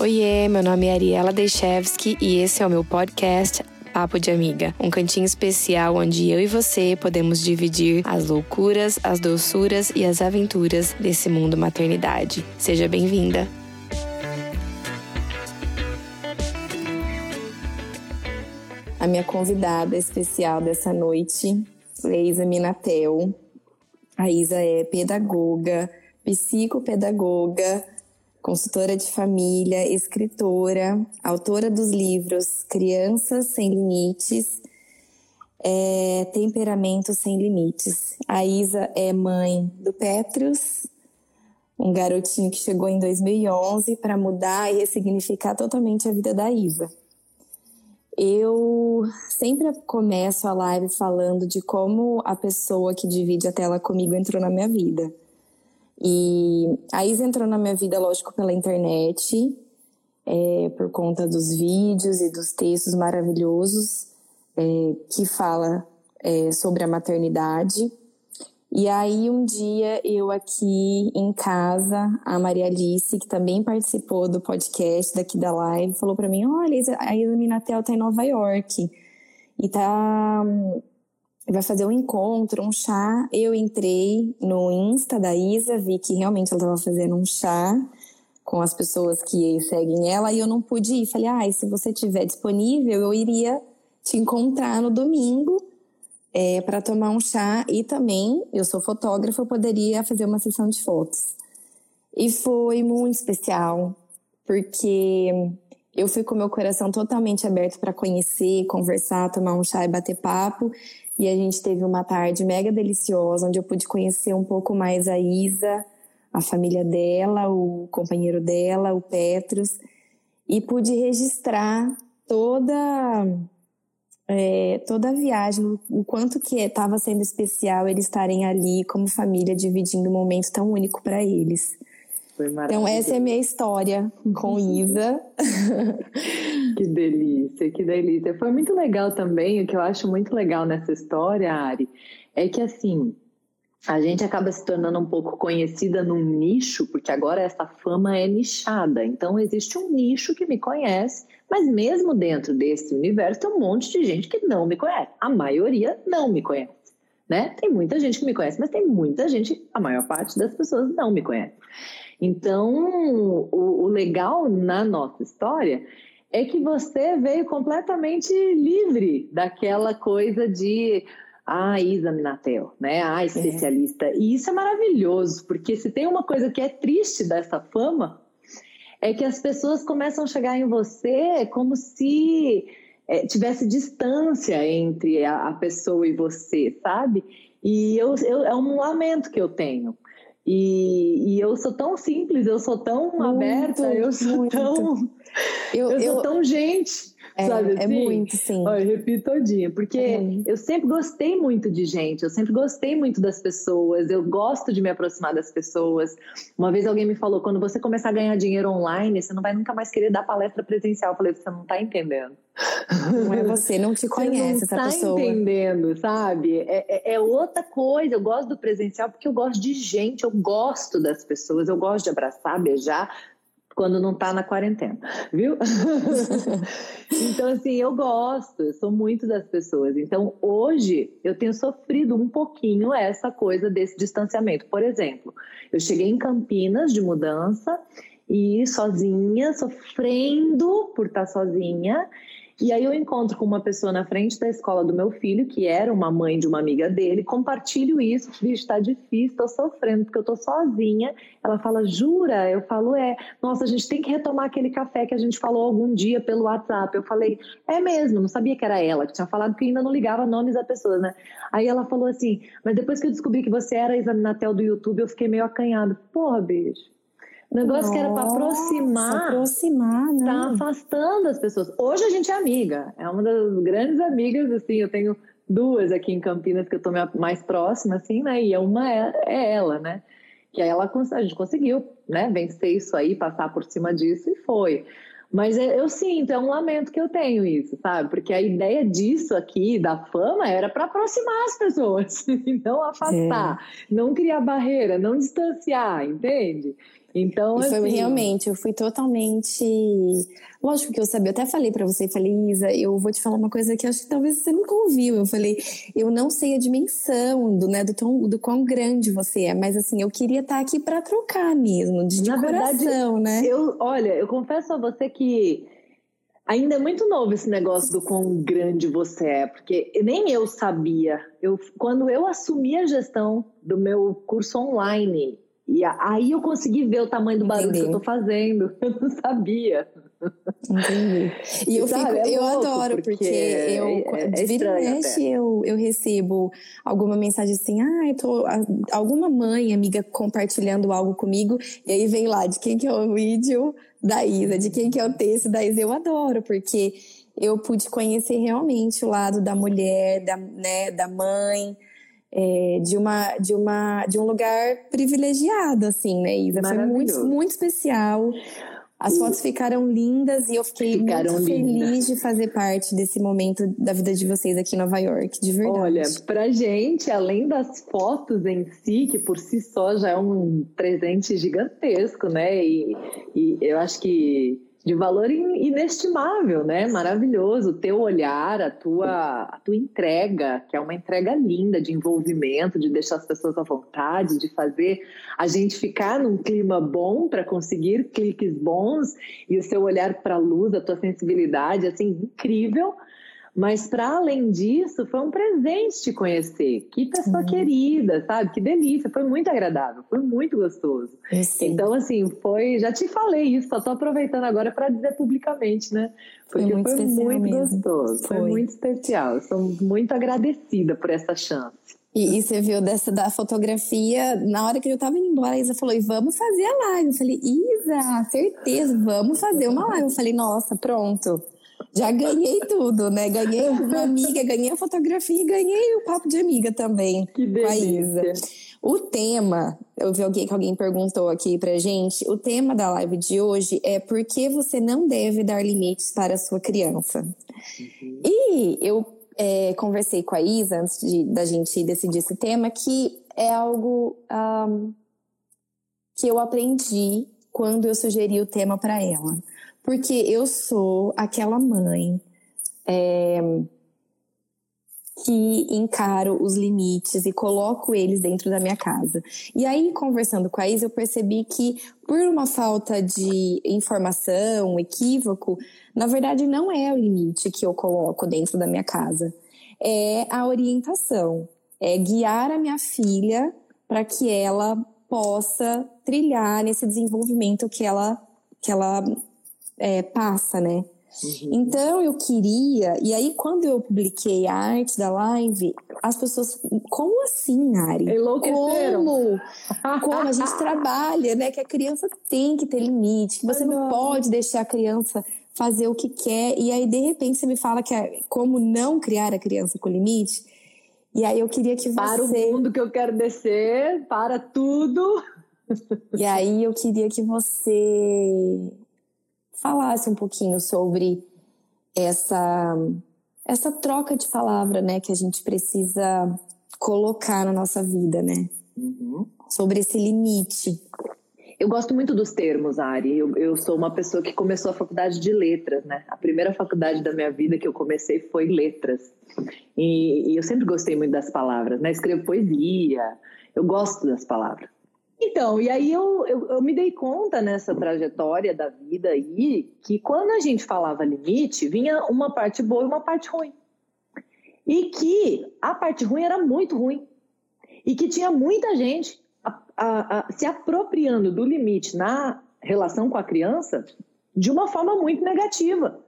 Oiê, meu nome é Ariela Dechevski e esse é o meu podcast Papo de Amiga, um cantinho especial onde eu e você podemos dividir as loucuras, as doçuras e as aventuras desse mundo maternidade. Seja bem-vinda! A minha convidada especial dessa noite é Isa Minatel. A Isa é pedagoga, psicopedagoga, consultora de família, escritora, autora dos livros Crianças Sem Limites, é, Temperamento Sem Limites. A Isa é mãe do Petrus, um garotinho que chegou em 2011 para mudar e ressignificar totalmente a vida da Isa. Eu sempre começo a live falando de como a pessoa que divide a tela comigo entrou na minha vida. E a Isa entrou na minha vida, lógico, pela internet, é, por conta dos vídeos e dos textos maravilhosos é, que fala é, sobre a maternidade. E aí um dia eu aqui em casa, a Maria Alice, que também participou do podcast daqui da live, falou para mim: "Olha, a Isa Minatel tá em Nova York e tá vai fazer um encontro, um chá. Eu entrei no Insta da Isa, vi que realmente ela estava fazendo um chá com as pessoas que seguem ela e eu não pude ir. Falei, ah, se você tiver disponível, eu iria te encontrar no domingo é, para tomar um chá e também, eu sou fotógrafa, eu poderia fazer uma sessão de fotos. E foi muito especial, porque eu fui com meu coração totalmente aberto para conhecer, conversar, tomar um chá e bater papo. E a gente teve uma tarde mega deliciosa, onde eu pude conhecer um pouco mais a Isa, a família dela, o companheiro dela, o Petrus, e pude registrar toda é, toda a viagem, o quanto que estava sendo especial eles estarem ali como família, dividindo um momento tão único para eles. Então, essa é a minha história com Isa. que delícia, que delícia. Foi muito legal também, o que eu acho muito legal nessa história, Ari, é que assim, a gente acaba se tornando um pouco conhecida num nicho, porque agora essa fama é nichada. Então, existe um nicho que me conhece, mas mesmo dentro desse universo tem um monte de gente que não me conhece. A maioria não me conhece. Né? Tem muita gente que me conhece, mas tem muita gente, a maior parte das pessoas não me conhece. Então, o, o legal na nossa história é que você veio completamente livre daquela coisa de ah, Isa Minatel, né? Ah, especialista. É. E isso é maravilhoso, porque se tem uma coisa que é triste dessa fama, é que as pessoas começam a chegar em você como se é, tivesse distância entre a, a, pessoa e você, sabe? E eu, eu, é um lamento que eu tenho. E, e, eu sou tão simples, eu sou tão muito, aberta, eu sou muito. tão. Eu, eu, sou tão gente. É, sabe é assim? é muito, sim. Ó, eu repito todinha, porque é. eu sempre gostei muito de gente, eu sempre gostei muito das pessoas, eu gosto de me aproximar das pessoas. Uma vez alguém me falou: quando você começar a ganhar dinheiro online, você não vai nunca mais querer dar palestra presencial. Eu falei: você não está entendendo. Não é você, não te conhece você não essa tá pessoa. entendendo, sabe? É, é, é, outra coisa. Eu gosto do presencial porque eu gosto de gente, eu gosto das pessoas, eu gosto de abraçar, beijar, quando não está na quarentena, viu? então, assim, eu gosto, eu sou muito das pessoas. Então, hoje, eu tenho sofrido um pouquinho essa coisa desse distanciamento. Por exemplo, eu cheguei em Campinas de mudança e sozinha, sofrendo por estar sozinha, e aí eu encontro com uma pessoa na frente da escola do meu filho, que era uma mãe de uma amiga dele, compartilho isso, bicho, tá difícil, tô sofrendo, porque eu tô sozinha. Ela fala, jura? Eu falo, é. Nossa, a gente tem que retomar aquele café que a gente falou algum dia pelo WhatsApp. Eu falei, é mesmo, não sabia que era ela, que tinha falado que ainda não ligava nomes da pessoa, né? Aí ela falou assim, mas depois que eu descobri que você era a Examinatel do YouTube, eu fiquei meio acanhado. Porra, bicho. O negócio Nossa, que era para aproximar, aproximar né? tá afastando as pessoas. Hoje a gente é amiga, é uma das grandes amigas, assim, eu tenho duas aqui em Campinas que eu tô mais próxima, assim, né? E uma é, é ela, né? Que aí ela, a gente conseguiu, né? Vencer isso aí, passar por cima disso e foi. Mas é, eu sinto, é um lamento que eu tenho isso, sabe? Porque a ideia disso aqui, da fama, era para aproximar as pessoas, não afastar, é. não criar barreira, não distanciar, entende? Então, e assim... foi realmente, eu fui totalmente. Lógico que eu sabia, eu até falei para você, falei, Isa, eu vou te falar uma coisa que acho que talvez você nunca ouviu. Eu falei, eu não sei a dimensão do, né, do, tom, do quão grande você é, mas assim, eu queria estar aqui para trocar mesmo, de, de coração, verdade, né? Eu, olha, eu confesso a você que ainda é muito novo esse negócio do quão grande você é, porque nem eu sabia. Eu, quando eu assumi a gestão do meu curso online, e aí eu consegui ver o tamanho do barulho Entendi. que eu tô fazendo. Eu não sabia. Entendi. E eu, Sabe, fico, é eu adoro, porque, porque eu, é, é vira mexe, eu, eu recebo alguma mensagem assim, ah, eu tô, alguma mãe, amiga, compartilhando algo comigo, e aí vem lá de quem que é o vídeo da Isa, de quem que é o texto da Isa. Eu adoro, porque eu pude conhecer realmente o lado da mulher, da, né, da mãe, é, de uma de uma de um lugar privilegiado assim né Isa foi muito muito especial as fotos ficaram lindas e eu fiquei ficaram muito lindas. feliz de fazer parte desse momento da vida de vocês aqui em Nova York, de verdade. Olha, pra gente, além das fotos em si, que por si só já é um presente gigantesco, né? E, e eu acho que de valor inestimável, né? Maravilhoso. O teu olhar, a tua, a tua entrega, que é uma entrega linda de envolvimento, de deixar as pessoas à vontade, de fazer a gente ficar num clima bom para conseguir cliques bons e o seu olhar para a luz, a tua sensibilidade, assim, incrível. Mas para além disso, foi um presente te conhecer. Que pessoa querida, sabe? Que delícia. Foi muito agradável, foi muito gostoso. Então, assim, foi. Já te falei isso, só tô aproveitando agora para dizer publicamente, né? Porque foi muito, foi muito gostoso, foi. foi. muito especial. sou muito agradecida por essa chance. E, e, você viu dessa da fotografia, na hora que eu tava indo embora, a Isa falou: e vamos fazer a live. Eu falei, Isa, certeza, vamos fazer uma live. Eu falei, nossa, pronto já ganhei tudo, né? Ganhei uma amiga, ganhei a fotografia e ganhei o papo de amiga também que com a Isa. O tema, eu vi alguém que alguém perguntou aqui pra gente, o tema da live de hoje é por que você não deve dar limites para a sua criança. Uhum. E eu é, conversei com a Isa antes de, da gente decidir esse tema, que é algo um, que eu aprendi quando eu sugeri o tema para ela. Porque eu sou aquela mãe é, que encaro os limites e coloco eles dentro da minha casa. E aí, conversando com a Isa, eu percebi que, por uma falta de informação, um equívoco, na verdade não é o limite que eu coloco dentro da minha casa. É a orientação. É guiar a minha filha para que ela possa trilhar nesse desenvolvimento que ela, que ela é, passa, né? Uhum. Então eu queria, e aí quando eu publiquei a arte da live, as pessoas, como assim, Ari? Como? Como a gente trabalha, né? Que a criança tem que ter limite, que você não pode deixar a criança fazer o que quer, e aí de repente você me fala que é como não criar a criança com limite. E aí eu queria que você. Para o mundo que eu quero descer, para tudo. E aí eu queria que você falasse um pouquinho sobre essa essa troca de palavra, né, que a gente precisa colocar na nossa vida, né? Uhum. Sobre esse limite. Eu gosto muito dos termos, Ari. Eu, eu, sou uma pessoa que começou a faculdade de letras, né? A primeira faculdade da minha vida que eu comecei foi letras. E, e eu sempre gostei muito das palavras, né? Escrevo poesia, eu gosto das palavras. Então, e aí eu, eu, eu, me dei conta nessa trajetória da vida aí que quando a gente falava limite, vinha uma parte boa e uma parte ruim. E que a parte ruim era muito ruim. E que tinha muita gente a, a, a, se apropriando do limite na relação com a criança de uma forma muito negativa.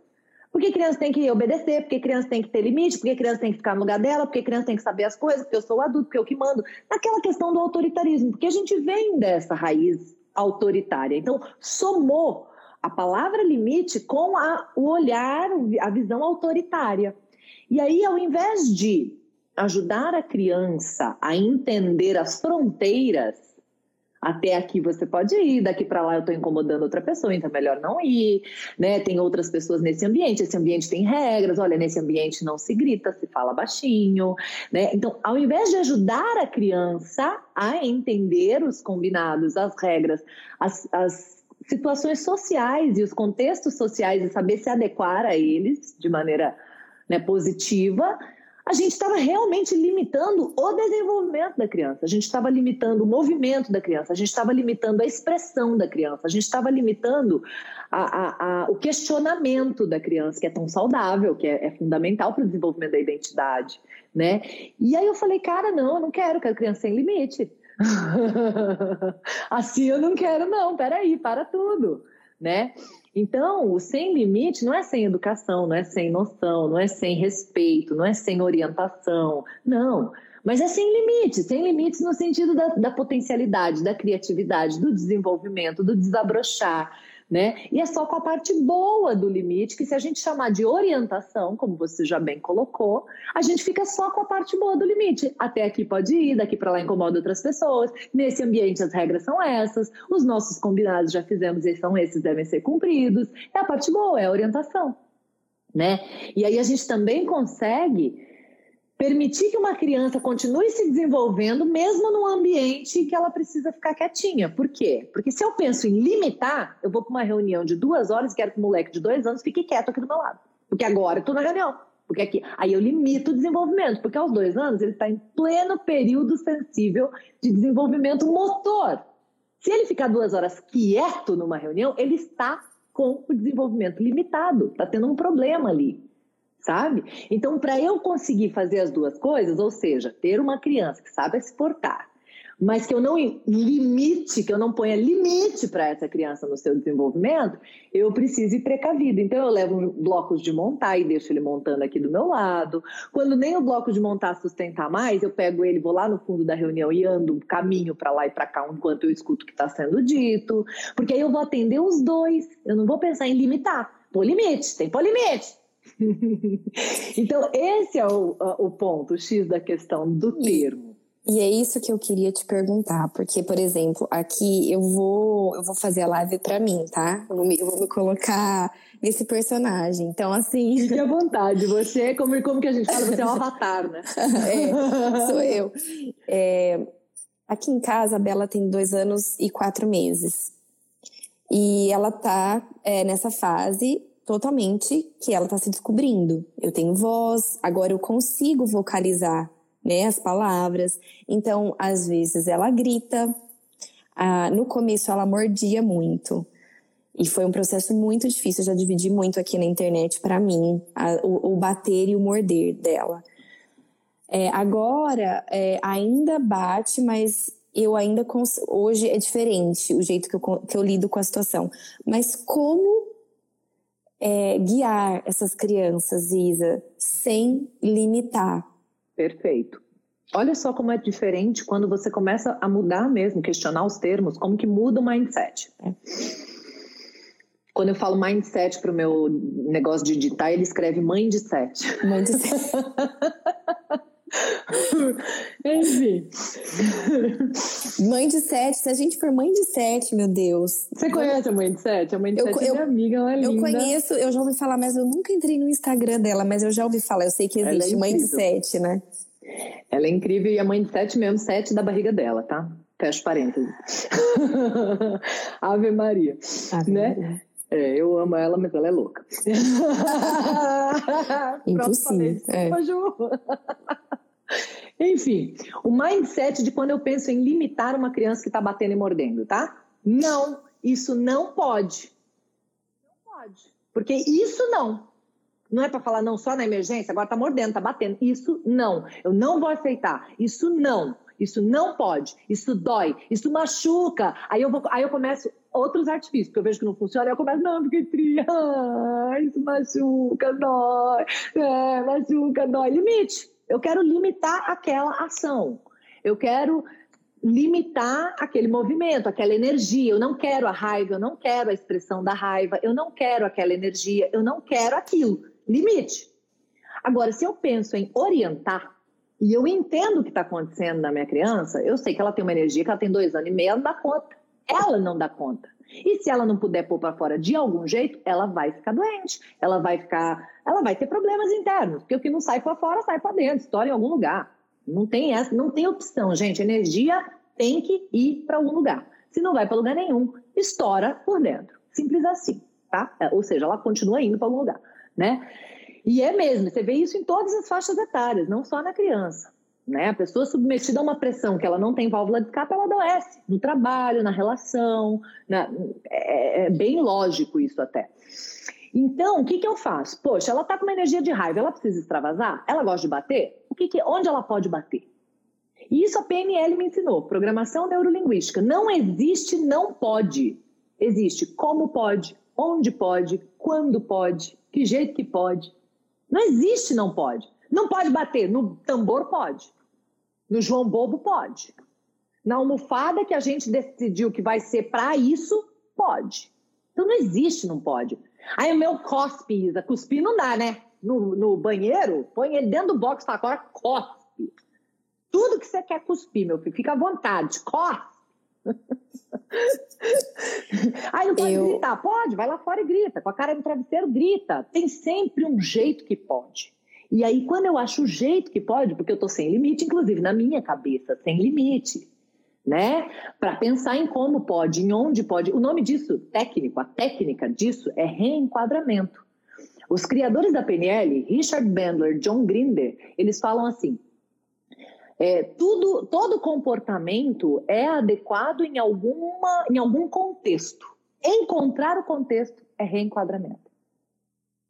Porque criança tem que obedecer, porque criança tem que ter limite, porque criança tem que ficar no lugar dela, porque criança tem que saber as coisas, porque eu sou adulto, porque eu que mando. Naquela questão do autoritarismo, porque a gente vem dessa raiz autoritária. Então, somou a palavra limite com a, o olhar, a visão autoritária. E aí, ao invés de ajudar a criança a entender as fronteiras, Até aqui você pode ir, daqui para lá eu estou incomodando outra pessoa, então é melhor não ir, né? Tem outras pessoas nesse ambiente, esse ambiente tem regras, olha, nesse ambiente não se grita, se fala baixinho, né? Então, ao invés de ajudar a criança a entender os combinados, as regras, as, as situações sociais e os contextos sociais e saber se adequar a eles de maneira né, positiva, a gente estava realmente limitando o desenvolvimento da criança, a gente estava limitando o movimento da criança, a gente estava limitando a expressão da criança, a gente estava limitando a, a, a, o questionamento da criança, que é tão saudável, que é, é fundamental para o desenvolvimento da identidade, né? E aí eu falei, cara, não, eu não quero, que a criança sem limite. assim eu não quero, não, peraí, para tudo, né? Então, o sem limite não é sem educação, não é sem noção, não é sem respeito, não é sem orientação, não. Mas é sem limites, sem limites no sentido da, da potencialidade, da criatividade, do desenvolvimento, do desabrochar, né? E é só com a parte boa do limite, que se a gente chamar de orientação, como você já bem colocou, a gente fica só com a parte boa do limite. Até aqui pode ir, daqui para lá incomoda outras pessoas. Nesse ambiente as regras são essas, os nossos combinados já fizemos e são esses, devem ser cumpridos. É a parte boa, é a orientação, né? E aí a gente também consegue permitir que uma criança continue se desenvolvendo mesmo num ambiente que ela precisa ficar quietinha. Por quê? Porque se eu penso em limitar, eu vou para uma reunião de duas horas e quero que o moleque de dois anos fique quieto aqui do meu lado. Porque agora eu estou na reunião. Porque aqui, aí eu limito o desenvolvimento, porque aos dois anos ele está em pleno período sensível de desenvolvimento motor. Se ele ficar duas horas quieto numa reunião, ele está com o desenvolvimento limitado, está tendo um problema ali sabe? Então, para eu conseguir fazer as duas coisas, ou seja, ter uma criança que sabe se portar, mas que eu não limite, que eu não ponha limite para essa criança no seu desenvolvimento, eu preciso ir precavido. Então eu levo blocos de montar e deixo ele montando aqui do meu lado. Quando nem o bloco de montar sustentar mais, eu pego ele, vou lá no fundo da reunião e ando caminho para lá e para cá enquanto eu escuto o que está sendo dito, porque aí eu vou atender os dois. Eu não vou pensar em limitar. Pô limite, tem pôr limite. então, esse é o, o ponto, o X da questão do termo. E é isso que eu queria te perguntar, porque, por exemplo, aqui eu vou, eu vou fazer a live para mim, tá? Eu vou, me, eu vou me colocar nesse personagem. Então, assim. Fique à vontade. Você, como, como que a gente fala, você é um avatar, né? é, sou eu. É, aqui em casa, a Bela tem dois anos e quatro meses. E ela tá é, nessa fase totalmente que ela está se descobrindo. Eu tenho voz, agora eu consigo vocalizar né, as palavras. Então, às vezes ela grita. Ah, no começo ela mordia muito. E foi um processo muito difícil, eu já dividi muito aqui na internet para mim, a, o, o, bater e o morder dela. É, agora, é, ainda bate, mas eu ainda. Hoje é diferente o jeito que eu, que eu lido com a situação. Mas como é, guiar essas crianças, Isa, sem limitar. Perfeito. Olha só como é diferente quando você começa a mudar mesmo, questionar os termos, como que muda o mindset. É. Quando eu falo mindset para o meu negócio de digitar, ele escreve mãe de sete. Mãe de sete. Enfim. Mãe de sete, se a gente for mãe de sete, meu Deus. Você conhece a mãe de sete? A mãe de eu, sete é minha amiga, ela é linda. Eu conheço, eu já ouvi falar, mas eu nunca entrei no Instagram dela, mas eu já ouvi falar, eu sei que é existe é mãe de sete, né? Ela é incrível e a mãe de sete mesmo, sete da barriga dela, tá? Fecha parênteses. Ave Maria. Ave né? Maria. É, eu amo ela, mas ela é louca. Impossível. É. Enfim, o mindset de quando eu penso em limitar uma criança que está batendo e mordendo, tá? Não, isso não pode. Não pode. Porque isso não. Não é para falar não só na emergência, agora tá mordendo, tá batendo. Isso não. Eu não vou aceitar. Isso não. Isso não pode. Isso dói. Isso machuca. Aí eu vou, aí eu começo outros artifícios, porque eu vejo que não funciona, aí eu começo, não, porque tria, ah, isso machuca, dói, é, machuca, dói. Limite. Eu quero limitar aquela ação. Eu quero limitar aquele movimento, aquela energia. Eu não quero a raiva, eu não quero a expressão da raiva, eu não quero aquela energia, eu não quero aquilo. Limite. Agora, se eu penso em orientar, e eu entendo o que está acontecendo na minha criança, eu sei que ela tem uma energia que ela tem dois anos e meio, ela não dá conta. Ela não dá conta. E se ela não puder pôr para fora de algum jeito, ela vai ficar doente, ela vai ficar, ela vai ter problemas internos, porque o que não sai para fora sai para dentro, estoura em algum lugar. Não tem essa, não tem opção, gente. Energia tem que ir para algum lugar. Se não vai para lugar nenhum, estoura por dentro. Simples assim, tá? É, ou seja, ela continua indo para algum lugar, né? E é mesmo, você vê isso em todas as faixas etárias, não só na criança. Né? A pessoa submetida a uma pressão que ela não tem válvula de escape, ela adoece no trabalho, na relação. Na... É, é, bem lógico isso até. Então, o que, que eu faço? Poxa, ela está com uma energia de raiva, ela precisa extravasar? Ela gosta de bater? O que, que onde ela pode bater? E isso a PNL me ensinou, programação neurolinguística. Não existe não pode. Existe como pode, onde pode, quando pode, que jeito que pode. Não existe não pode. Não pode bater. No tambor pode. No João Bobo pode. Na almofada que a gente decidiu que vai ser para isso, pode. Então não existe não pode. Aí o meu cospe, Isa. Cuspir não dá, né? No, no banheiro, põe ele dentro do box para agora, cospe. Tudo que você quer cuspir, meu filho, fica à vontade, cospe. Aí não pode eu... gritar? Pode, vai lá fora e grita. Com a cara no travesseiro, grita. Tem sempre um jeito que pode. E aí, quando eu acho o jeito que pode, porque eu tô sem limite, inclusive na minha cabeça, sem limite, né? Para pensar em como pode, em onde pode. O nome disso, técnico, a técnica disso é reenquadramento. Os criadores da PNL, Richard Bandler, John Grinder, eles falam assim: é, tudo, todo comportamento é adequado em, alguma, em algum contexto. Encontrar o contexto é reenquadramento.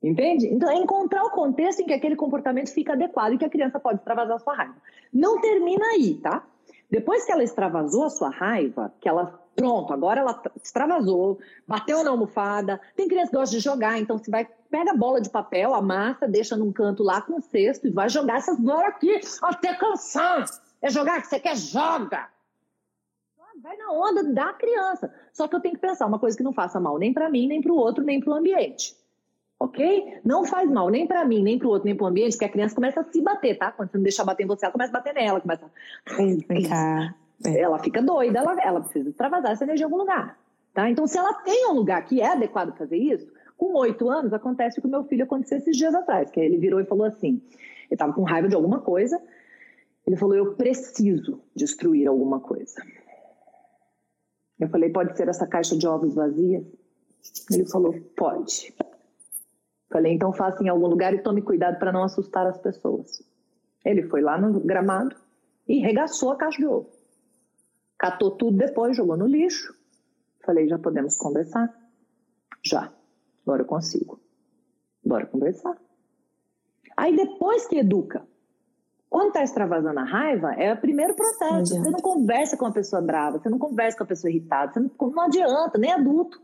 Entende? Então, é encontrar o contexto em que aquele comportamento fica adequado e que a criança pode extravasar sua raiva. Não termina aí, tá? Depois que ela extravasou a sua raiva, que ela Pronto, agora ela extravasou, bateu na almofada. Tem criança que gosta de jogar, então você vai, pega a bola de papel, amassa, deixa num canto lá com o cesto e vai jogar essas bolas aqui até cansar. É jogar que você quer, joga. Vai na onda da criança. Só que eu tenho que pensar uma coisa que não faça mal nem para mim, nem para o outro, nem para o ambiente. Ok? Não faz mal nem para mim, nem para o outro, nem para o ambiente, que a criança começa a se bater, tá? Quando você não deixar bater em você, ela começa a bater nela, começa a... Ela fica doida, ela, ela precisa extravasar essa energia em algum lugar. Tá? Então, se ela tem um lugar que é adequado fazer isso, com oito anos, acontece o que o meu filho aconteceu esses dias atrás, que ele virou e falou assim: ele estava com raiva de alguma coisa, ele falou: Eu preciso destruir alguma coisa. Eu falei: Pode ser essa caixa de ovos vazia? Ele falou: Pode. Falei: Então faça em algum lugar e tome cuidado para não assustar as pessoas. Ele foi lá no gramado e regaçou a caixa de ovo. Catou tudo depois, jogou no lixo. Falei, já podemos conversar? Já. Agora eu consigo. Bora conversar. Aí depois que educa. Quando está extravasando a raiva, é o primeiro processo. Você não conversa com a pessoa brava, você não conversa com a pessoa irritada, você não, não adianta, nem adulto.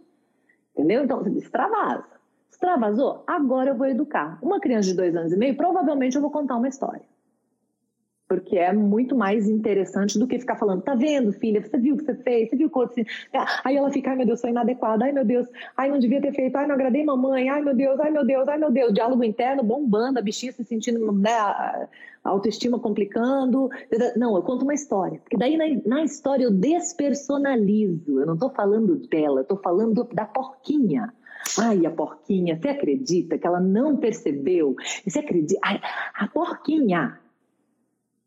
Entendeu? Então, você extravasa. Extravasou? Agora eu vou educar. Uma criança de dois anos e meio, provavelmente eu vou contar uma história. Porque é muito mais interessante do que ficar falando, tá vendo, filha, você viu o que você fez, você viu o que você... Aí ela fica, ai meu Deus, sou inadequada, ai meu Deus, ai não devia ter feito, ai não agradei mamãe, ai meu Deus, ai meu Deus, ai meu Deus, diálogo interno bombando, a bichinha se sentindo, né, a autoestima complicando. Não, eu conto uma história, porque daí na, na história eu despersonalizo, eu não tô falando dela, eu tô falando da porquinha. Ai, a porquinha, você acredita que ela não percebeu? Você acredita? Ai, a porquinha,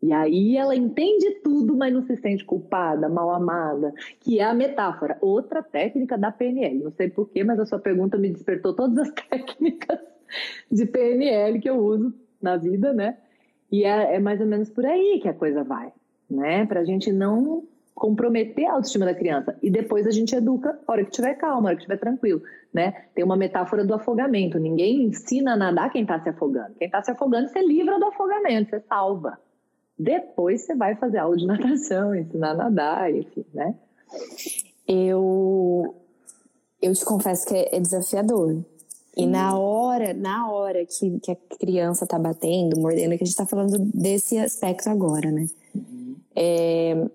e aí ela entende tudo, mas não se sente culpada, mal amada, que é a metáfora. Outra técnica da PNL. Não sei porquê, mas a sua pergunta me despertou todas as técnicas de PNL que eu uso na vida, né? E é, é mais ou menos por aí que a coisa vai, né? Para a gente não comprometer a autoestima da criança. E depois a gente educa a hora que tiver calma, a hora que estiver tranquilo, né? Tem uma metáfora do afogamento. Ninguém ensina a nadar quem está se afogando. Quem está se afogando, você livra do afogamento, você salva. Depois você vai fazer aula de natação, ensinar a nadar, enfim, né? Eu, eu te confesso que é, desafiador. E na hora, na hora que, que a criança tá batendo, mordendo, que a gente tá falando desse aspecto agora, né? Uhum. É,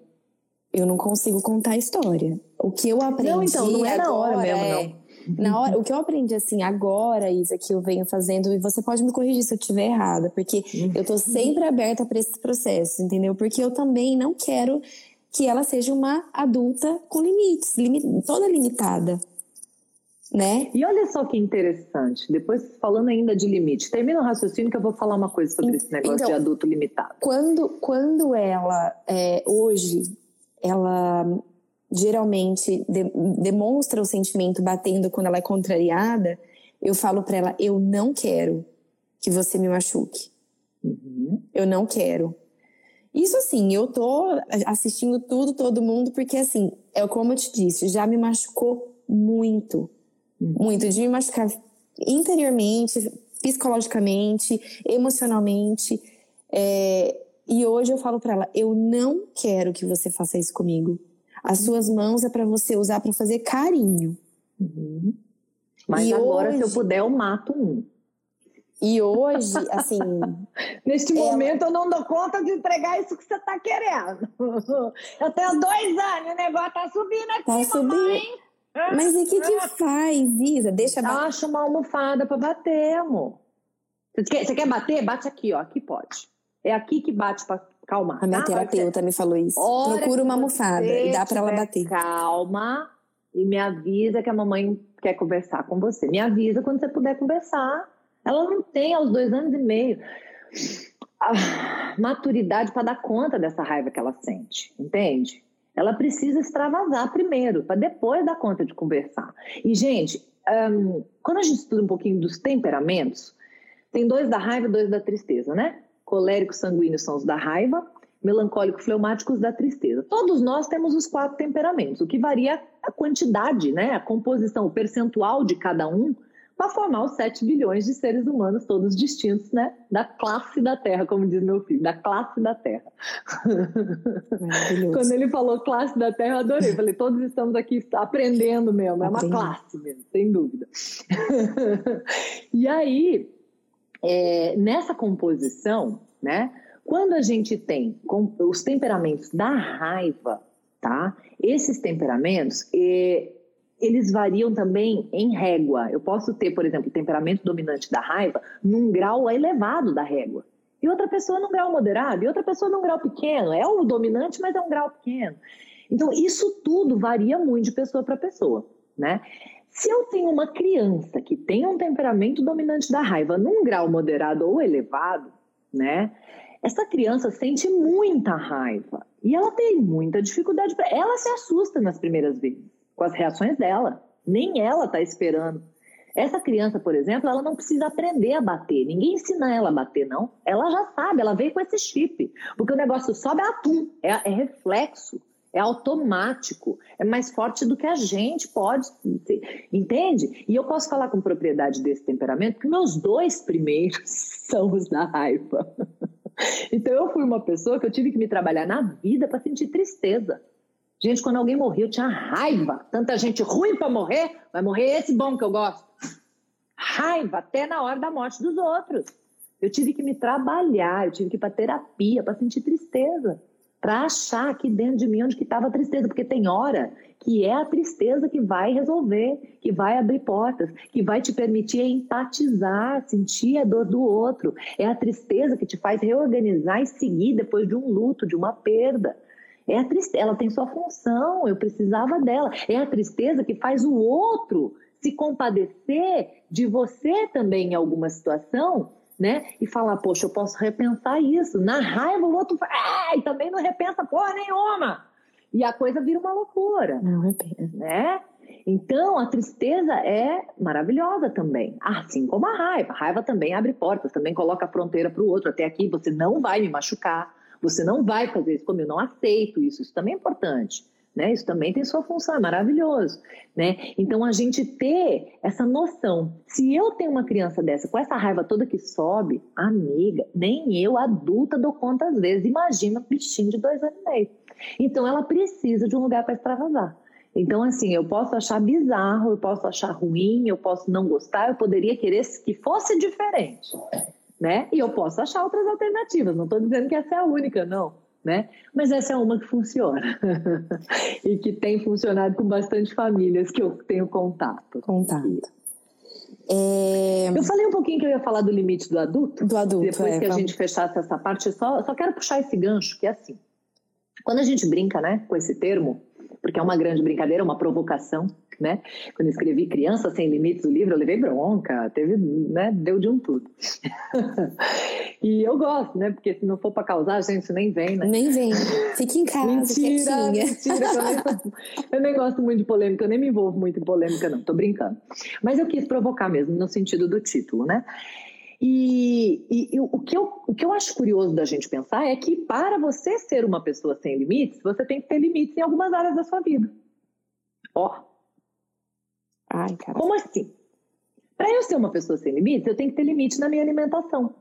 eu não consigo contar a história. O que eu aprendi. Não, então, não é na hora mesmo, é... não. Na hora, o que eu aprendi assim agora, Isa, que eu venho fazendo, e você pode me corrigir se eu estiver errada, porque eu tô sempre aberta para esses processos, entendeu? Porque eu também não quero que ela seja uma adulta com limites, limit, toda limitada. Né? E olha só que interessante, depois falando ainda de limite, termina o raciocínio que eu vou falar uma coisa sobre esse negócio então, de adulto limitado. Quando, quando ela, é, hoje, ela geralmente de, demonstra o sentimento batendo quando ela é contrariada, eu falo para ela: eu não quero que você me machuque. Uhum. Eu não quero. Isso assim, eu tô assistindo tudo, todo mundo, porque assim, é como eu te disse, já me machucou muito. Uhum. Muito. De me machucar interiormente, psicologicamente, emocionalmente. É, e hoje eu falo para ela: eu não quero que você faça isso comigo. As suas mãos é para você usar para fazer carinho. Uhum. Mas e agora, hoje... se eu puder, eu mato um. E hoje, assim. Neste ela... momento, eu não dou conta de entregar isso que você está querendo. Eu tenho dois anos, o negócio tá subindo aqui, tá subindo. Mas e o que, que faz, Isa? Deixa bater. Acha uma almofada para bater, amor. Você quer, você quer bater? Bate aqui, ó. Aqui pode. É aqui que bate para calma. A minha tá? terapeuta me falou isso. Procura uma almofada e dá para ela bater. Calma e me avisa que a mamãe quer conversar com você. Me avisa quando você puder conversar. Ela não tem aos dois anos e meio a maturidade para dar conta dessa raiva que ela sente, entende? Ela precisa extravasar primeiro, para depois dar conta de conversar. E, gente, um, quando a gente estuda um pouquinho dos temperamentos, tem dois da raiva e dois da tristeza, né? Coléricos sanguíneos são os da raiva, melancólicos fleumáticos da tristeza. Todos nós temos os quatro temperamentos, o que varia a quantidade, né, a composição, o percentual de cada um para formar os 7 bilhões de seres humanos, todos distintos, né? Da classe da Terra, como diz meu filho, da classe da Terra. Quando ele falou classe da Terra, eu adorei. Falei, todos estamos aqui aprendendo mesmo, é uma classe mesmo, sem dúvida. e aí, é, nessa composição, né? Quando a gente tem os temperamentos da raiva, tá? Esses temperamentos, eles variam também em régua. Eu posso ter, por exemplo, o temperamento dominante da raiva num grau elevado da régua. E outra pessoa num grau moderado, e outra pessoa num grau pequeno. É o dominante, mas é um grau pequeno. Então, isso tudo varia muito de pessoa para pessoa, né? Se eu tenho uma criança que tem um temperamento dominante da raiva num grau moderado ou elevado, né? Essa criança sente muita raiva e ela tem muita dificuldade para ela se assusta nas primeiras vezes com as reações dela. Nem ela está esperando. Essa criança, por exemplo, ela não precisa aprender a bater. Ninguém ensina ela a bater, não. Ela já sabe, ela veio com esse chip. Porque o negócio sobe é atum, é, é reflexo é automático, é mais forte do que a gente pode, entende? E eu posso falar com propriedade desse temperamento, porque meus dois primeiros são os da raiva. Então eu fui uma pessoa que eu tive que me trabalhar na vida para sentir tristeza. Gente, quando alguém morreu, eu tinha raiva. Tanta gente ruim para morrer, vai morrer esse bom que eu gosto. Raiva até na hora da morte dos outros. Eu tive que me trabalhar, eu tive que ir para terapia para sentir tristeza para achar aqui dentro de mim onde que estava a tristeza, porque tem hora que é a tristeza que vai resolver, que vai abrir portas, que vai te permitir empatizar, sentir a dor do outro. É a tristeza que te faz reorganizar e seguir depois de um luto, de uma perda. É a tristeza, ela tem sua função, eu precisava dela. É a tristeza que faz o outro se compadecer de você também em alguma situação né? E falar, poxa, eu posso repensar isso. Na raiva, o outro fala, e também não repensa porra nenhuma. E a coisa vira uma loucura. Não repensa. Né? Então, a tristeza é maravilhosa também, assim como a raiva. A raiva também abre portas, também coloca a fronteira para o outro. Até aqui você não vai me machucar, você não vai fazer isso comigo, eu não aceito isso. Isso também é importante. Né? Isso também tem sua função, é maravilhoso. Né? Então, a gente ter essa noção. Se eu tenho uma criança dessa, com essa raiva toda que sobe, amiga, nem eu, adulta, dou conta às vezes. Imagina um bichinho de dois anos e meio. Então, ela precisa de um lugar para extravasar. Então, assim, eu posso achar bizarro, eu posso achar ruim, eu posso não gostar, eu poderia querer que fosse diferente, né? E eu posso achar outras alternativas, não estou dizendo que essa é a única, não né? Mas essa é uma que funciona e que tem funcionado com bastante famílias que eu tenho contato. Contato. É... Eu falei um pouquinho que eu ia falar do limite do adulto. Do adulto, Depois é, que a gente fechasse essa parte, só, só quero puxar esse gancho, que é assim. Quando a gente brinca, né, com esse termo, porque é uma grande brincadeira, uma provocação, né? Quando eu escrevi Criança Sem Limites, o livro, eu levei bronca, teve, né? Deu de um tudo. e eu gosto, né? Porque se não for para causar, a gente nem vem, né? Nem vem. Fique em casa, mentira, mentira. Eu nem, eu nem gosto muito de polêmica, eu nem me envolvo muito em polêmica, não. Tô brincando. Mas eu quis provocar mesmo, no sentido do título, né? E, e, e, o, que eu, o que eu acho curioso da gente pensar é que para você ser uma pessoa sem limites, você tem que ter limites em algumas áreas da sua vida. Ó. Ai, cara. Como assim? Para eu ser uma pessoa sem limites, eu tenho que ter limite na minha alimentação.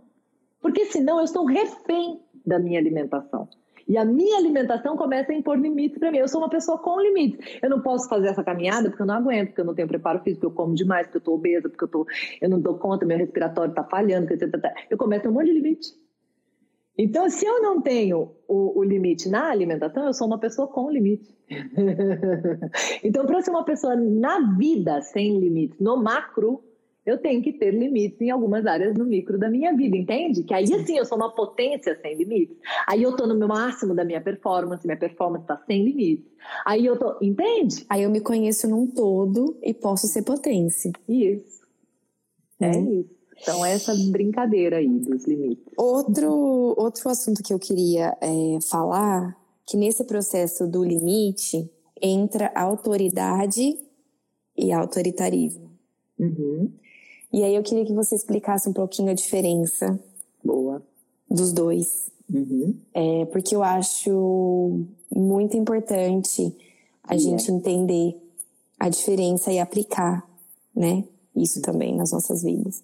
Porque senão eu sou refém da minha alimentação. E a minha alimentação começa a impor limites para mim. Eu sou uma pessoa com limites. Eu não posso fazer essa caminhada porque eu não aguento, porque eu não tenho preparo físico, eu como demais, porque eu estou obesa, porque eu, tô, eu não dou conta, meu respiratório está falhando. Eu começo a ter um monte de limite. Então, se eu não tenho o, o, limite na alimentação, eu sou uma pessoa com limite. então, para ser uma pessoa na vida sem limites, no macro, eu tenho que ter limites em algumas áreas no micro da minha vida, entende? Que aí sim eu sou uma potência sem limites. Aí eu tô no meu máximo da minha performance, minha performance está sem limites. Aí eu tô, entende? Aí eu me conheço num todo e posso ser potência. Isso. É hum. isso. Então, essa brincadeira aí dos limites. Outro, outro assunto que eu queria é, falar, que nesse processo do limite entra autoridade e autoritarismo. Uhum. E aí eu queria que você explicasse um pouquinho a diferença. Boa. Dos dois. Uhum. É, porque eu acho muito importante a gente entender a diferença e aplicar, né? Isso também nas nossas vidas.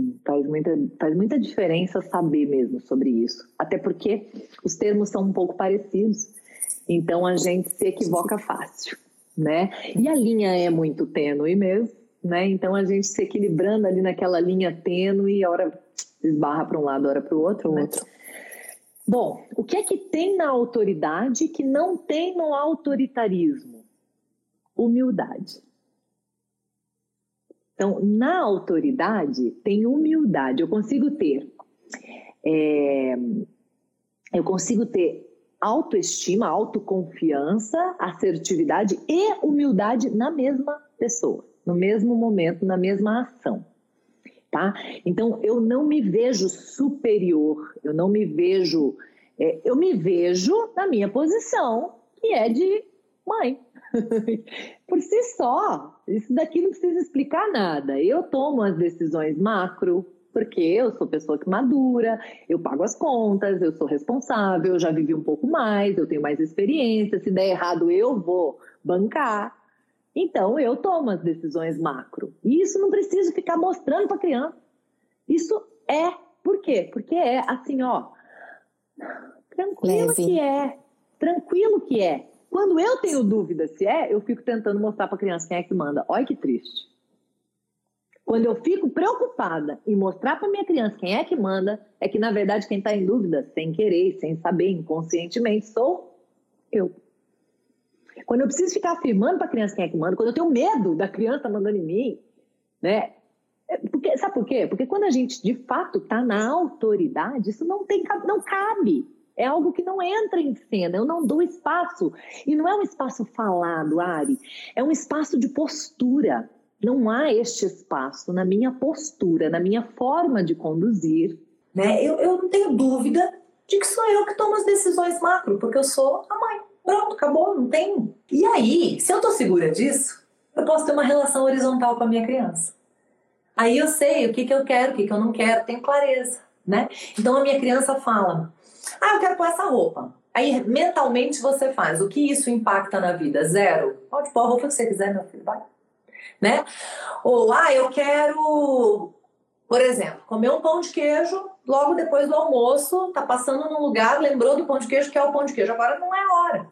Sim, faz muita, faz muita diferença saber mesmo sobre isso. Até porque os termos são um pouco parecidos, então a gente se equivoca fácil, né? E a linha é muito tênue mesmo, né? Então a gente se equilibrando ali naquela linha tênue, hora esbarra para um lado, hora para o outro, né? Outro. Bom, o que é que tem na autoridade que não tem no autoritarismo? Humildade. Então, na autoridade tem humildade. Eu consigo ter, é, eu consigo ter autoestima, autoconfiança, assertividade e humildade na mesma pessoa no mesmo momento, na mesma ação. Tá? Então, eu não me vejo superior, eu não me vejo. É, eu me vejo na minha posição, que é de mãe. Por si só, isso daqui não precisa explicar nada. Eu tomo as decisões macro, porque eu sou pessoa que madura, eu pago as contas, eu sou responsável, eu já vivi um pouco mais, eu tenho mais experiência. Se der errado, eu vou bancar. Então eu tomo as decisões macro. E isso não preciso ficar mostrando para a criança. Isso é. Por quê? Porque é assim, ó. Tranquilo Leve. que é. Tranquilo que é. Quando eu tenho dúvida se é, eu fico tentando mostrar para a criança quem é que manda. Olha que triste. Quando eu fico preocupada em mostrar para minha criança quem é que manda, é que na verdade quem está em dúvida, sem querer, sem saber, inconscientemente, sou eu. Quando eu preciso ficar afirmando para a criança quem é que manda, quando eu tenho medo da criança mandando em mim, né? É, porque, sabe por quê? Porque quando a gente de fato está na autoridade, isso não, tem, não cabe. É algo que não entra em cena, eu não dou espaço. E não é um espaço falado, Ari, é um espaço de postura. Não há este espaço na minha postura, na minha forma de conduzir. Né? Eu, eu não tenho dúvida de que sou eu que tomo as decisões macro, porque eu sou a mãe. Pronto, acabou, não tem. E aí, se eu tô segura disso, eu posso ter uma relação horizontal com a minha criança. Aí eu sei o que, que eu quero, o que, que eu não quero, tenho clareza, né? Então a minha criança fala: Ah, eu quero pôr essa roupa. Aí mentalmente você faz. O que isso impacta na vida? Zero. Pode pôr a roupa que você quiser, meu filho, vai. Né? Ou, ah, eu quero, por exemplo, comer um pão de queijo logo depois do almoço, tá passando num lugar, lembrou do pão de queijo, que é o pão de queijo. Agora não é hora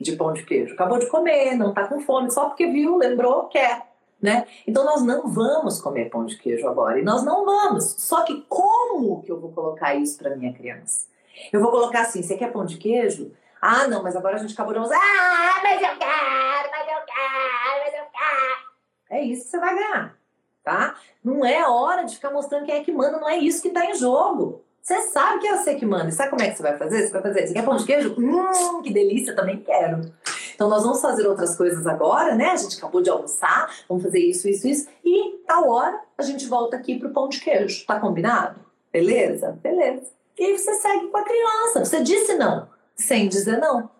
de pão de queijo. Acabou de comer, não está com fome, só porque viu, lembrou, quer. Né? Então nós não vamos comer pão de queijo agora. E nós não vamos. Só que como que eu vou colocar isso para minha criança? Eu vou colocar assim: você quer pão de queijo? Ah, não, mas agora a gente acabou de usar. Ah, mas eu quero, mas eu quero, mas eu quero. É isso que você vai ganhar, tá? Não é hora de ficar mostrando quem é que manda, não é isso que tá em jogo. Você sabe que é você que manda. Sabe como é que você vai fazer? Você vai fazer, você quer pão de queijo? Hum, que delícia, também quero. Então nós vamos fazer outras coisas agora, né? A gente acabou de almoçar, vamos fazer isso, isso, isso. E tal hora a gente volta aqui pro pão de queijo. Tá combinado? Beleza? Beleza. E aí você segue com a criança. Você disse não, sem dizer não.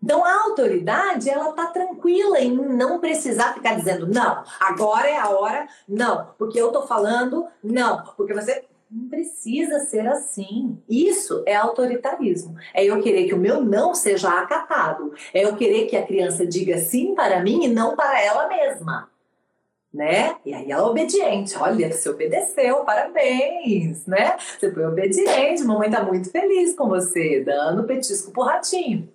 Então a autoridade, ela tá tranquila em não precisar ficar dizendo não, agora é a hora, não, porque eu tô falando, não, porque você não precisa ser assim. Isso é autoritarismo. É eu querer que o meu não seja acatado. É eu querer que a criança diga sim para mim e não para ela mesma. Né? E aí ela é obediente. Olha, você obedeceu, parabéns, né? Você foi obediente, mamãe tá muito feliz com você, dando petisco pro ratinho.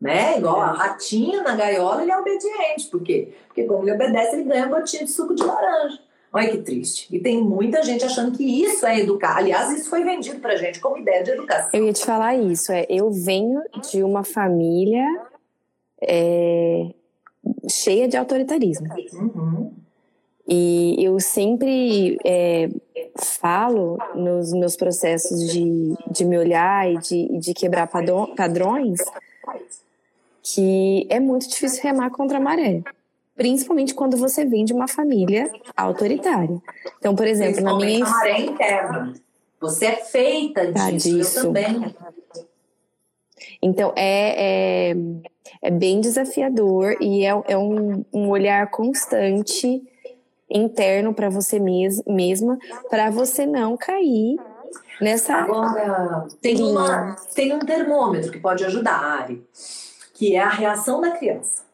Né? Igual a ratinho na gaiola, ele é obediente. Por quê? Porque quando ele obedece, ele ganha gotinha de suco de laranja. Olha que triste. E tem muita gente achando que isso é educar. Aliás, isso foi vendido pra gente como ideia de educação. Eu ia te falar isso. É, eu venho de uma família é, cheia de autoritarismo. Uhum. E eu sempre é, falo nos meus processos de, de me olhar e de, de quebrar padrões que é muito difícil remar contra a maré principalmente quando você vem de uma família autoritária. Então, por exemplo, na minha a maré interna. Você é feita tá, disso, disso. também. Então, é, é, é, bem desafiador e é, é um, um olhar constante interno para você mes mesma, para você não cair nessa. Agora, tem, uma, tem um termômetro que pode ajudar, Ari, que é a reação da criança.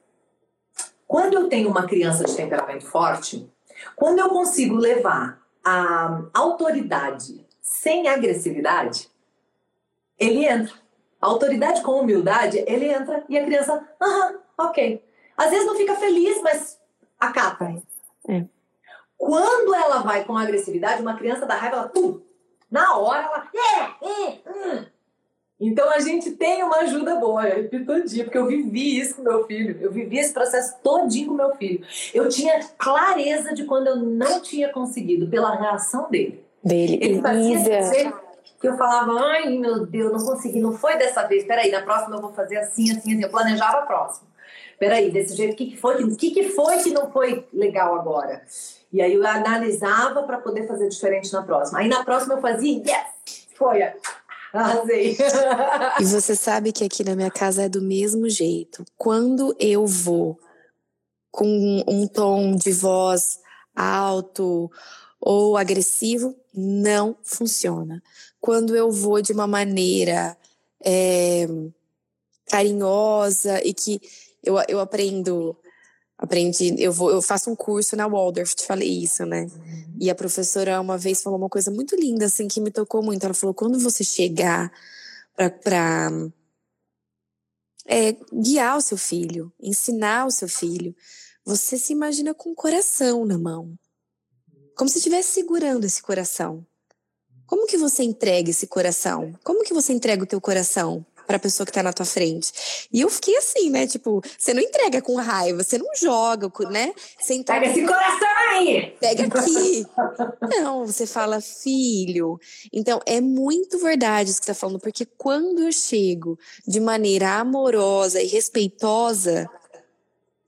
Quando eu tenho uma criança de temperamento forte, quando eu consigo levar a autoridade sem agressividade, ele entra. A autoridade com humildade, ele entra e a criança, aham, ok. Às vezes não fica feliz, mas acata. É. Quando ela vai com agressividade, uma criança dá raiva, ela, pum, na hora ela, é, é, é. Então a gente tem uma ajuda boa, eu repito todo dia, porque eu vivi isso com meu filho, eu vivi esse processo todinho com meu filho. Eu tinha clareza de quando eu não tinha conseguido, pela reação dele. Dele, ele fazia dizer que eu falava, ai meu Deus, não consegui, não foi dessa vez, peraí, na próxima eu vou fazer assim, assim, assim, eu planejava a próxima. Peraí, desse jeito, o que, que foi? Que, que foi que não foi legal agora? E aí eu analisava para poder fazer diferente na próxima. Aí na próxima eu fazia, yes! Foi, Arrasei. e você sabe que aqui na minha casa é do mesmo jeito. Quando eu vou com um tom de voz alto ou agressivo, não funciona. Quando eu vou de uma maneira é, carinhosa e que eu, eu aprendo aprendi, eu vou, eu faço um curso na Waldorf, te falei isso, né? Uhum. E a professora uma vez falou uma coisa muito linda, assim, que me tocou muito. Ela falou: quando você chegar para é, guiar o seu filho, ensinar o seu filho, você se imagina com o coração na mão, como se estivesse segurando esse coração. Como que você entrega esse coração? Como que você entrega o teu coração? Para a pessoa que tá na tua frente. E eu fiquei assim, né? Tipo, você não entrega com raiva, você não joga, né? Você entrega... Pega esse coração aí! Pega aqui! não, você fala, filho. Então, é muito verdade isso que você tá falando, porque quando eu chego de maneira amorosa e respeitosa,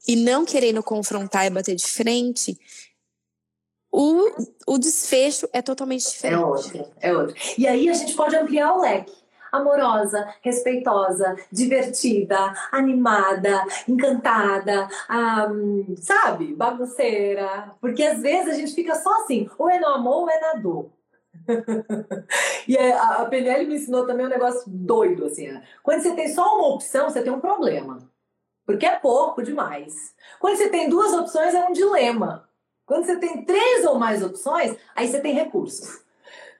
e não querendo confrontar e bater de frente, o, o desfecho é totalmente é diferente. É outro, é outro. E aí a gente pode ampliar o leque amorosa, respeitosa, divertida, animada, encantada, sabe? Bagunceira. Porque às vezes a gente fica só assim, ou é no amor ou é na dor. e a, a PNL me ensinou também um negócio doido, assim. Quando você tem só uma opção, você tem um problema. Porque é pouco demais. Quando você tem duas opções, é um dilema. Quando você tem três ou mais opções, aí você tem recursos.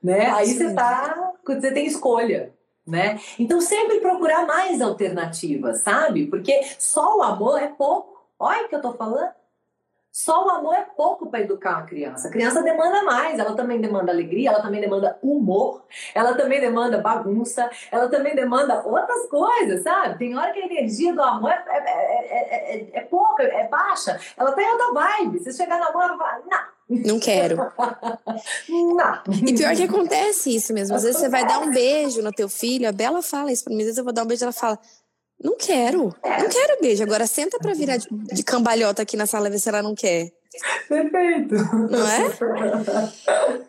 Né? Aí você tá. Você tem escolha né? Então sempre procurar mais alternativas, sabe? Porque só o amor é pouco. Olha o que eu tô falando. Só o amor é pouco para educar uma criança. A criança demanda mais, ela também demanda alegria, ela também demanda humor, ela também demanda bagunça, ela também demanda outras coisas, sabe? Tem hora que a energia do amor é, é, é, é pouca, é baixa, ela tem outra vibe. Se chegar na mão, ela fala, não. Não quero. não. E pior que acontece isso mesmo. Às vezes você vai dar um beijo no teu filho, a Bela fala isso pra mim, às vezes eu vou dar um beijo, ela fala, não quero. Não quero beijo. Agora senta pra virar de, de cambalhota aqui na sala ver se ela não quer. Perfeito. Não é?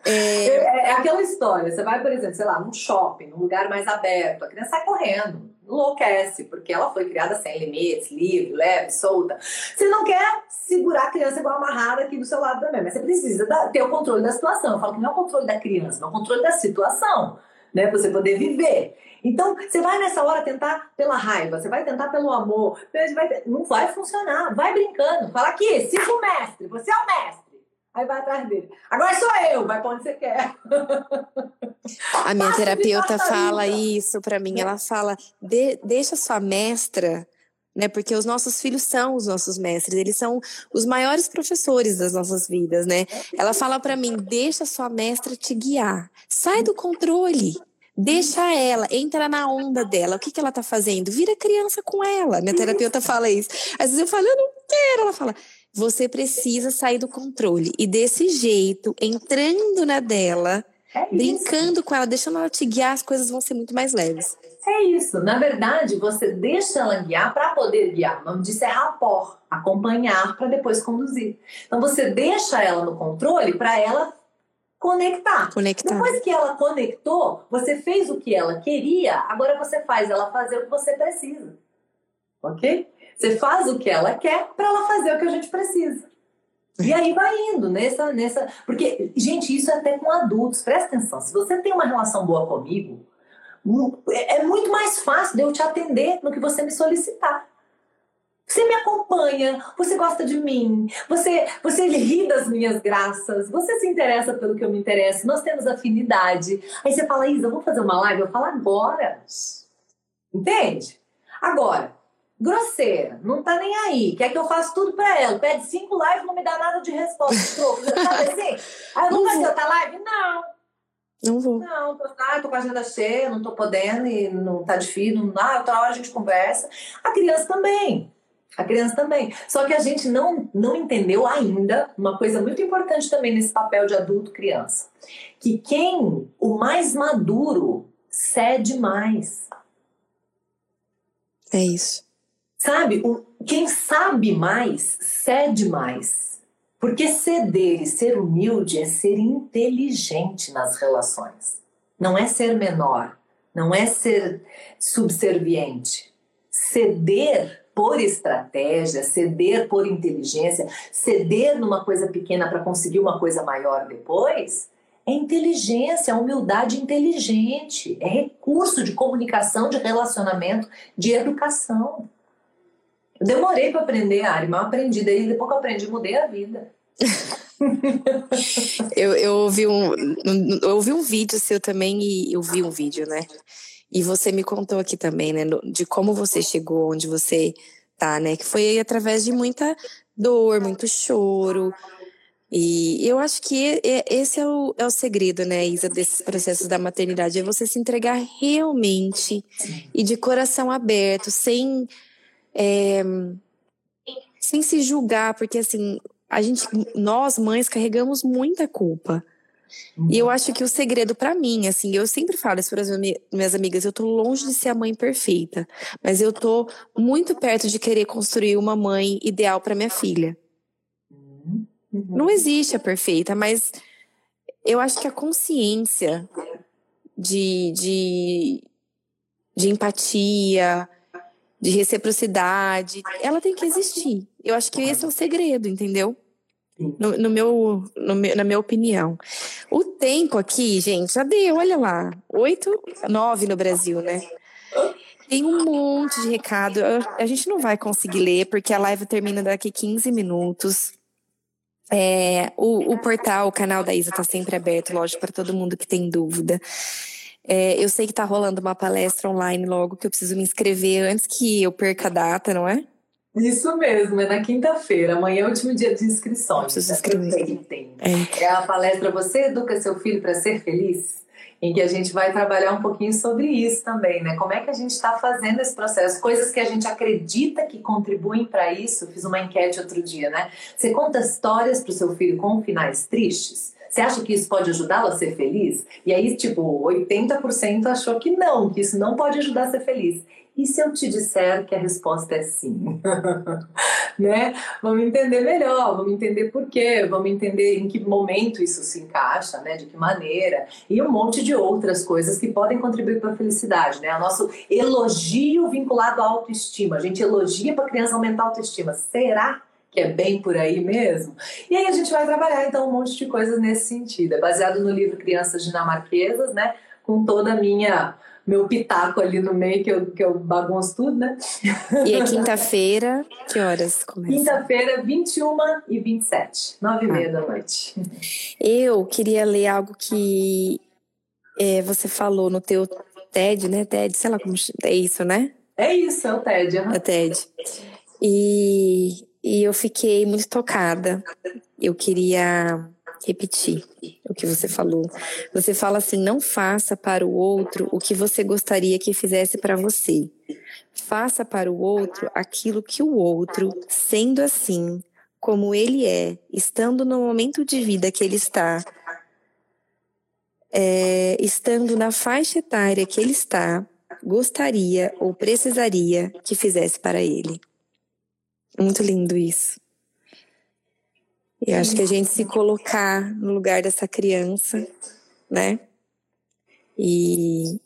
É... é? é? aquela história. Você vai, por exemplo, sei lá, num shopping, num lugar mais aberto, a criança sai correndo, enlouquece, porque ela foi criada sem limites, livre, leve, solta. Você não quer segurar a criança igual amarrada aqui do seu lado também, mas você precisa ter o controle da situação. Eu falo que não é o controle da criança, é o controle da situação, né? Pra você poder viver. Então, você vai nessa hora tentar pela raiva, você vai tentar pelo amor, vai, não vai funcionar. Vai brincando. Fala aqui, siga o mestre, você é o mestre. Aí vai atrás dele. Agora sou eu, vai pra onde você quer. A minha terapeuta fala isso para mim. Ela fala: de, deixa sua mestra né? Porque os nossos filhos são os nossos mestres, eles são os maiores professores das nossas vidas, né? Ela fala para mim: deixa sua mestra te guiar, sai do controle. Deixa ela, entra na onda dela. O que, que ela tá fazendo? Vira criança com ela. Minha terapeuta fala isso. Às vezes eu falo, eu não quero. Ela fala, você precisa sair do controle. E desse jeito, entrando na dela, é brincando com ela, deixando ela te guiar, as coisas vão ser muito mais leves. É isso. Na verdade, você deixa ela guiar para poder guiar. O nome disso é rapport, acompanhar para depois conduzir. Então você deixa ela no controle para ela conectar. Conectar. Depois que ela conectou, você fez o que ela queria, agora você faz ela fazer o que você precisa. Ok? Você faz o que ela quer para ela fazer o que a gente precisa. E aí vai indo nessa, nessa. Porque, gente, isso é até com adultos. Presta atenção. Se você tem uma relação boa comigo, é, é muito mais fácil de eu te atender no que você me solicitar. Você me acompanha, você gosta de mim, você, você ri das minhas graças, você se interessa pelo que eu me interesso, nós temos afinidade. Aí você fala, Isa, vamos fazer uma live? Eu falo agora. Entende? Agora, grosseira, não tá nem aí, quer que eu faça tudo pra ela, pede cinco lives, não me dá nada de resposta. Sabe assim? Aí eu vou fazer outra live? Não. Não vou. Não, tô, ah, tô com a agenda cheia, não tô podendo e não tá difícil, não, ah, outra hora a gente conversa. A criança também. A criança também. Só que a gente não, não entendeu ainda uma coisa muito importante também nesse papel de adulto-criança. Que quem, o mais maduro, cede mais. É isso. Sabe? Quem sabe mais, cede mais. Porque ceder e ser humilde é ser inteligente nas relações. Não é ser menor. Não é ser subserviente. Ceder por estratégia, ceder por inteligência, ceder numa coisa pequena para conseguir uma coisa maior depois, é inteligência, é humildade inteligente, é recurso de comunicação, de relacionamento, de educação. Eu demorei para aprender, Ari, mas aprendi. Daí, depois que eu aprendi, mudei a vida. eu, eu, ouvi um, eu ouvi um vídeo seu também e eu vi um vídeo, né? E você me contou aqui também, né, de como você chegou onde você tá, né? Que foi através de muita dor, muito choro. E eu acho que esse é o, é o segredo, né, Isa, desses processos da maternidade, é você se entregar realmente e de coração aberto, sem, é, sem se julgar, porque assim, a gente, nós mães carregamos muita culpa. E eu acho que o segredo para mim, assim, eu sempre falo isso para as minhas amigas, eu tô longe de ser a mãe perfeita, mas eu tô muito perto de querer construir uma mãe ideal para minha filha. Não existe a perfeita, mas eu acho que a consciência de, de, de empatia, de reciprocidade, ela tem que existir. Eu acho que esse é o segredo, entendeu? No, no, meu, no meu, na minha opinião. O tempo aqui, gente, já deu, olha lá. Oito, nove no Brasil, né? Tem um monte de recado. A gente não vai conseguir ler, porque a live termina daqui 15 minutos. É, o, o, portal, o canal da Isa está sempre aberto, lógico, para todo mundo que tem dúvida. É, eu sei que está rolando uma palestra online logo, que eu preciso me inscrever antes que eu perca a data, não é? Isso mesmo, é na quinta-feira. Amanhã é o último dia de inscrições. Preciso escrever. É. é a palestra Você Educa Seu Filho para Ser Feliz? Em que a gente vai trabalhar um pouquinho sobre isso também, né? Como é que a gente está fazendo esse processo? Coisas que a gente acredita que contribuem para isso. Fiz uma enquete outro dia, né? Você conta histórias para o seu filho com finais tristes? Você acha que isso pode ajudá-lo a ser feliz? E aí, tipo, 80% achou que não, que isso não pode ajudar a ser feliz. E se eu te disser que a resposta é sim? né? Vamos entender melhor, vamos entender por quê, vamos entender em que momento isso se encaixa, né? De que maneira, e um monte de outras coisas que podem contribuir para a felicidade, né? O nosso elogio vinculado à autoestima. A gente elogia para a criança aumentar a autoestima. Será que é bem por aí mesmo? E aí a gente vai trabalhar então um monte de coisas nesse sentido. É baseado no livro Crianças Dinamarquesas, né? Com toda a minha meu pitaco ali no meio, que eu, que eu bagunço tudo, né? E é quinta-feira, que horas começa? Quinta-feira, 21 e 27, 9 e meia ah. da noite. Eu queria ler algo que é, você falou no teu TED, né? TED, sei lá como é isso, né? É isso, é o TED. Uhum. É o TED. E, e eu fiquei muito tocada. Eu queria repetir o que você falou. Você fala assim: não faça para o outro o que você gostaria que fizesse para você. Faça para o outro aquilo que o outro, sendo assim, como ele é, estando no momento de vida que ele está, é, estando na faixa etária que ele está, gostaria ou precisaria que fizesse para ele. Muito lindo isso. Eu acho que a gente se colocar no lugar dessa criança, né? E,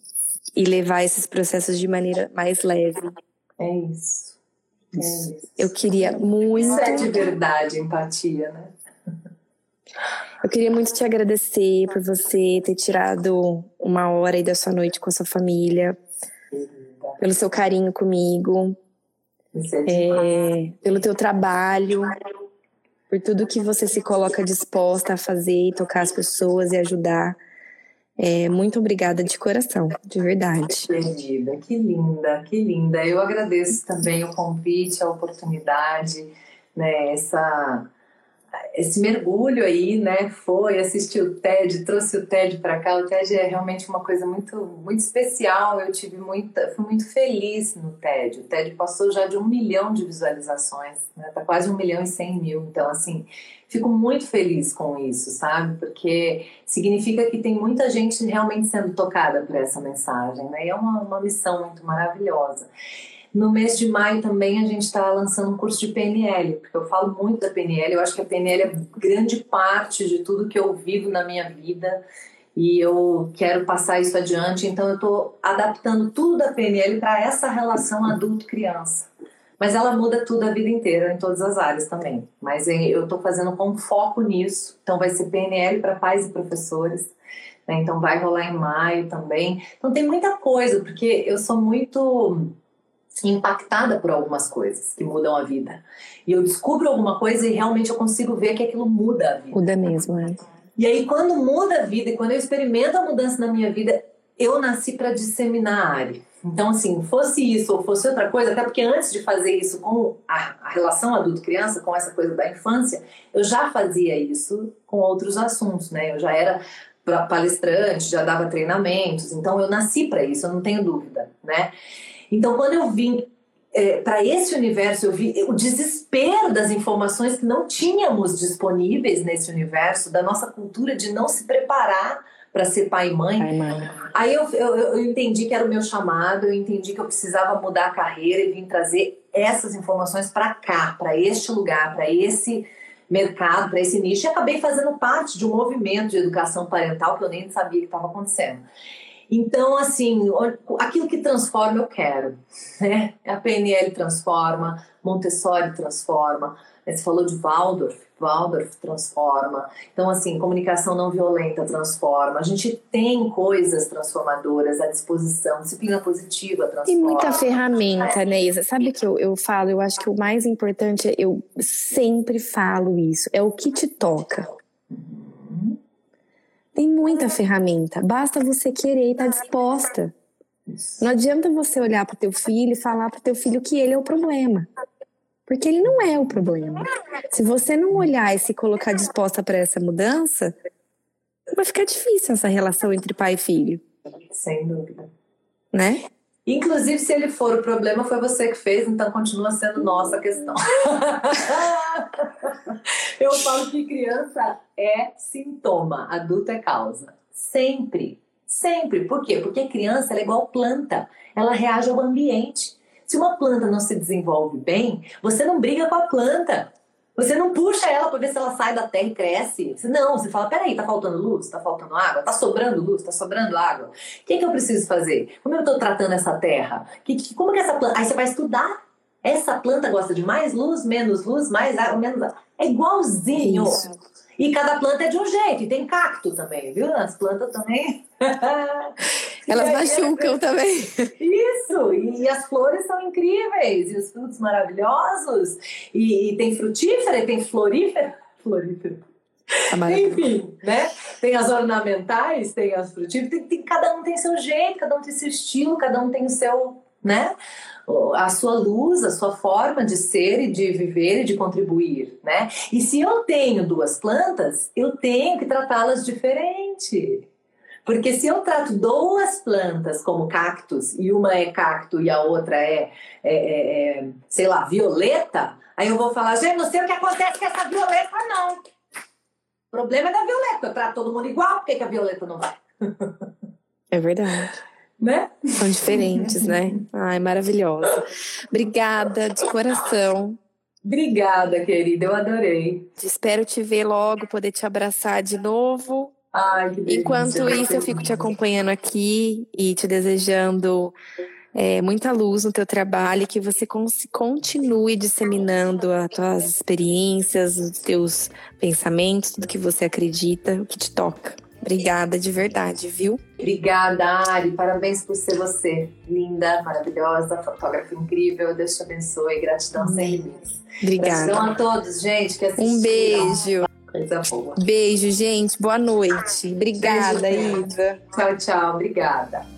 e levar esses processos de maneira mais leve. É isso. É isso. Eu queria muito. Isso é de verdade, empatia, né? Eu queria muito te agradecer por você ter tirado uma hora aí da sua noite com a sua família, pelo seu carinho comigo, é, pelo teu trabalho, por tudo que você se coloca disposta a fazer e tocar as pessoas e ajudar. É, muito obrigada de coração, de verdade. Querida, que linda, que linda. Eu agradeço também o convite, a oportunidade, né, essa esse mergulho aí, né, foi assistir o TED, trouxe o TED para cá. O TED é realmente uma coisa muito, muito especial. Eu tive muita, fui muito feliz no TED. O TED passou já de um milhão de visualizações, né, tá quase um milhão e cem mil. Então, assim, fico muito feliz com isso, sabe? Porque significa que tem muita gente realmente sendo tocada por essa mensagem, né? E é uma, uma missão muito maravilhosa. No mês de maio também a gente está lançando um curso de PNL, porque eu falo muito da PNL, eu acho que a PNL é grande parte de tudo que eu vivo na minha vida e eu quero passar isso adiante, então eu estou adaptando tudo da PNL para essa relação adulto-criança. Mas ela muda tudo a vida inteira, em todas as áreas também. Mas eu estou fazendo com foco nisso, então vai ser PNL para pais e professores. Né? Então vai rolar em maio também. Então tem muita coisa, porque eu sou muito impactada por algumas coisas que mudam a vida. E eu descubro alguma coisa e realmente eu consigo ver que aquilo muda a vida. Muda mesmo, é. E aí, quando muda a vida e quando eu experimento a mudança na minha vida, eu nasci para disseminar a área. Então, assim, fosse isso ou fosse outra coisa, até porque antes de fazer isso com a, a relação adulto-criança, com essa coisa da infância, eu já fazia isso com outros assuntos, né? Eu já era palestrante, já dava treinamentos, então eu nasci para isso, eu não tenho dúvida, né? Então, quando eu vim é, para esse universo, eu vi o desespero das informações que não tínhamos disponíveis nesse universo, da nossa cultura de não se preparar para ser pai e mãe. Mãe. Aí eu, eu, eu, entendi que era o meu chamado, eu entendi que eu precisava mudar a carreira e vim trazer essas informações para cá, para este lugar, para esse mercado, para esse nicho. E acabei fazendo parte de um movimento de educação parental que eu nem sabia que estava acontecendo. Então, assim, aquilo que transforma eu quero. Né? A PNL transforma, Montessori transforma. Você falou de Waldorf, Waldorf transforma. Então, assim, comunicação não violenta transforma. A gente tem coisas transformadoras à disposição, disciplina positiva transforma. Tem muita ferramenta, é. né, Isa? Sabe que eu, eu falo, eu acho que o mais importante, eu sempre falo isso, é o que te toca. Tem muita ferramenta, basta você querer e estar tá disposta. Não adianta você olhar para o teu filho e falar para o teu filho que ele é o problema. Porque ele não é o problema. Se você não olhar e se colocar disposta para essa mudança, vai ficar difícil essa relação entre pai e filho. Sem dúvida. Né? Inclusive, se ele for o problema, foi você que fez, então continua sendo nossa questão. Eu falo que criança é sintoma, adulto é causa. Sempre. Sempre. Por quê? Porque criança é igual planta. Ela reage ao ambiente. Se uma planta não se desenvolve bem, você não briga com a planta. Você não puxa ela para ver se ela sai da terra e cresce. Você, não, você fala: peraí, tá faltando luz? Tá faltando água? Tá sobrando luz? Tá sobrando água? O que, que eu preciso fazer? Como eu estou tratando essa terra? Que, que, como que essa planta. Aí você vai estudar. Essa planta gosta de mais luz, menos luz, mais água, menos água. É igualzinho. Isso. E cada planta é de um jeito. E tem cacto também, viu? As plantas também. Elas machucam também. Isso! E as flores são incríveis. E os frutos maravilhosos. E, e tem frutífera e tem florífera. Florífera. Enfim, né? Tem as ornamentais, tem as frutíferas. Tem, tem, cada um tem seu jeito, cada um tem seu estilo, cada um tem o seu, né? a sua luz, a sua forma de ser e de viver e de contribuir, né? E se eu tenho duas plantas, eu tenho que tratá-las diferente. Porque se eu trato duas plantas como cactos e uma é cacto e a outra é, é, é, é sei lá, violeta, aí eu vou falar, gente, não sei o que acontece com essa violeta, não. O problema é da violeta, eu trato todo mundo igual, por que, que a violeta não vai? É verdade né? São diferentes, né? Ai, maravilhosa. Obrigada de coração. Obrigada, querida, eu adorei. Espero te ver logo, poder te abraçar de novo. Ai, que delícia, Enquanto isso, eu fico te acompanhando aqui e te desejando é, muita luz no teu trabalho, que você continue disseminando as tuas experiências, os teus pensamentos, tudo que você acredita, o que te toca. Obrigada de verdade, viu? Obrigada, Ari. Parabéns por ser você. Linda, maravilhosa, fotógrafa incrível. Deus te abençoe. Gratidão sem limites. Obrigada. Gratidão a todos, gente, que Um beijo. Beijo, gente. Boa noite. Obrigada, Beijo, Isa. Tchau, tchau. Obrigada.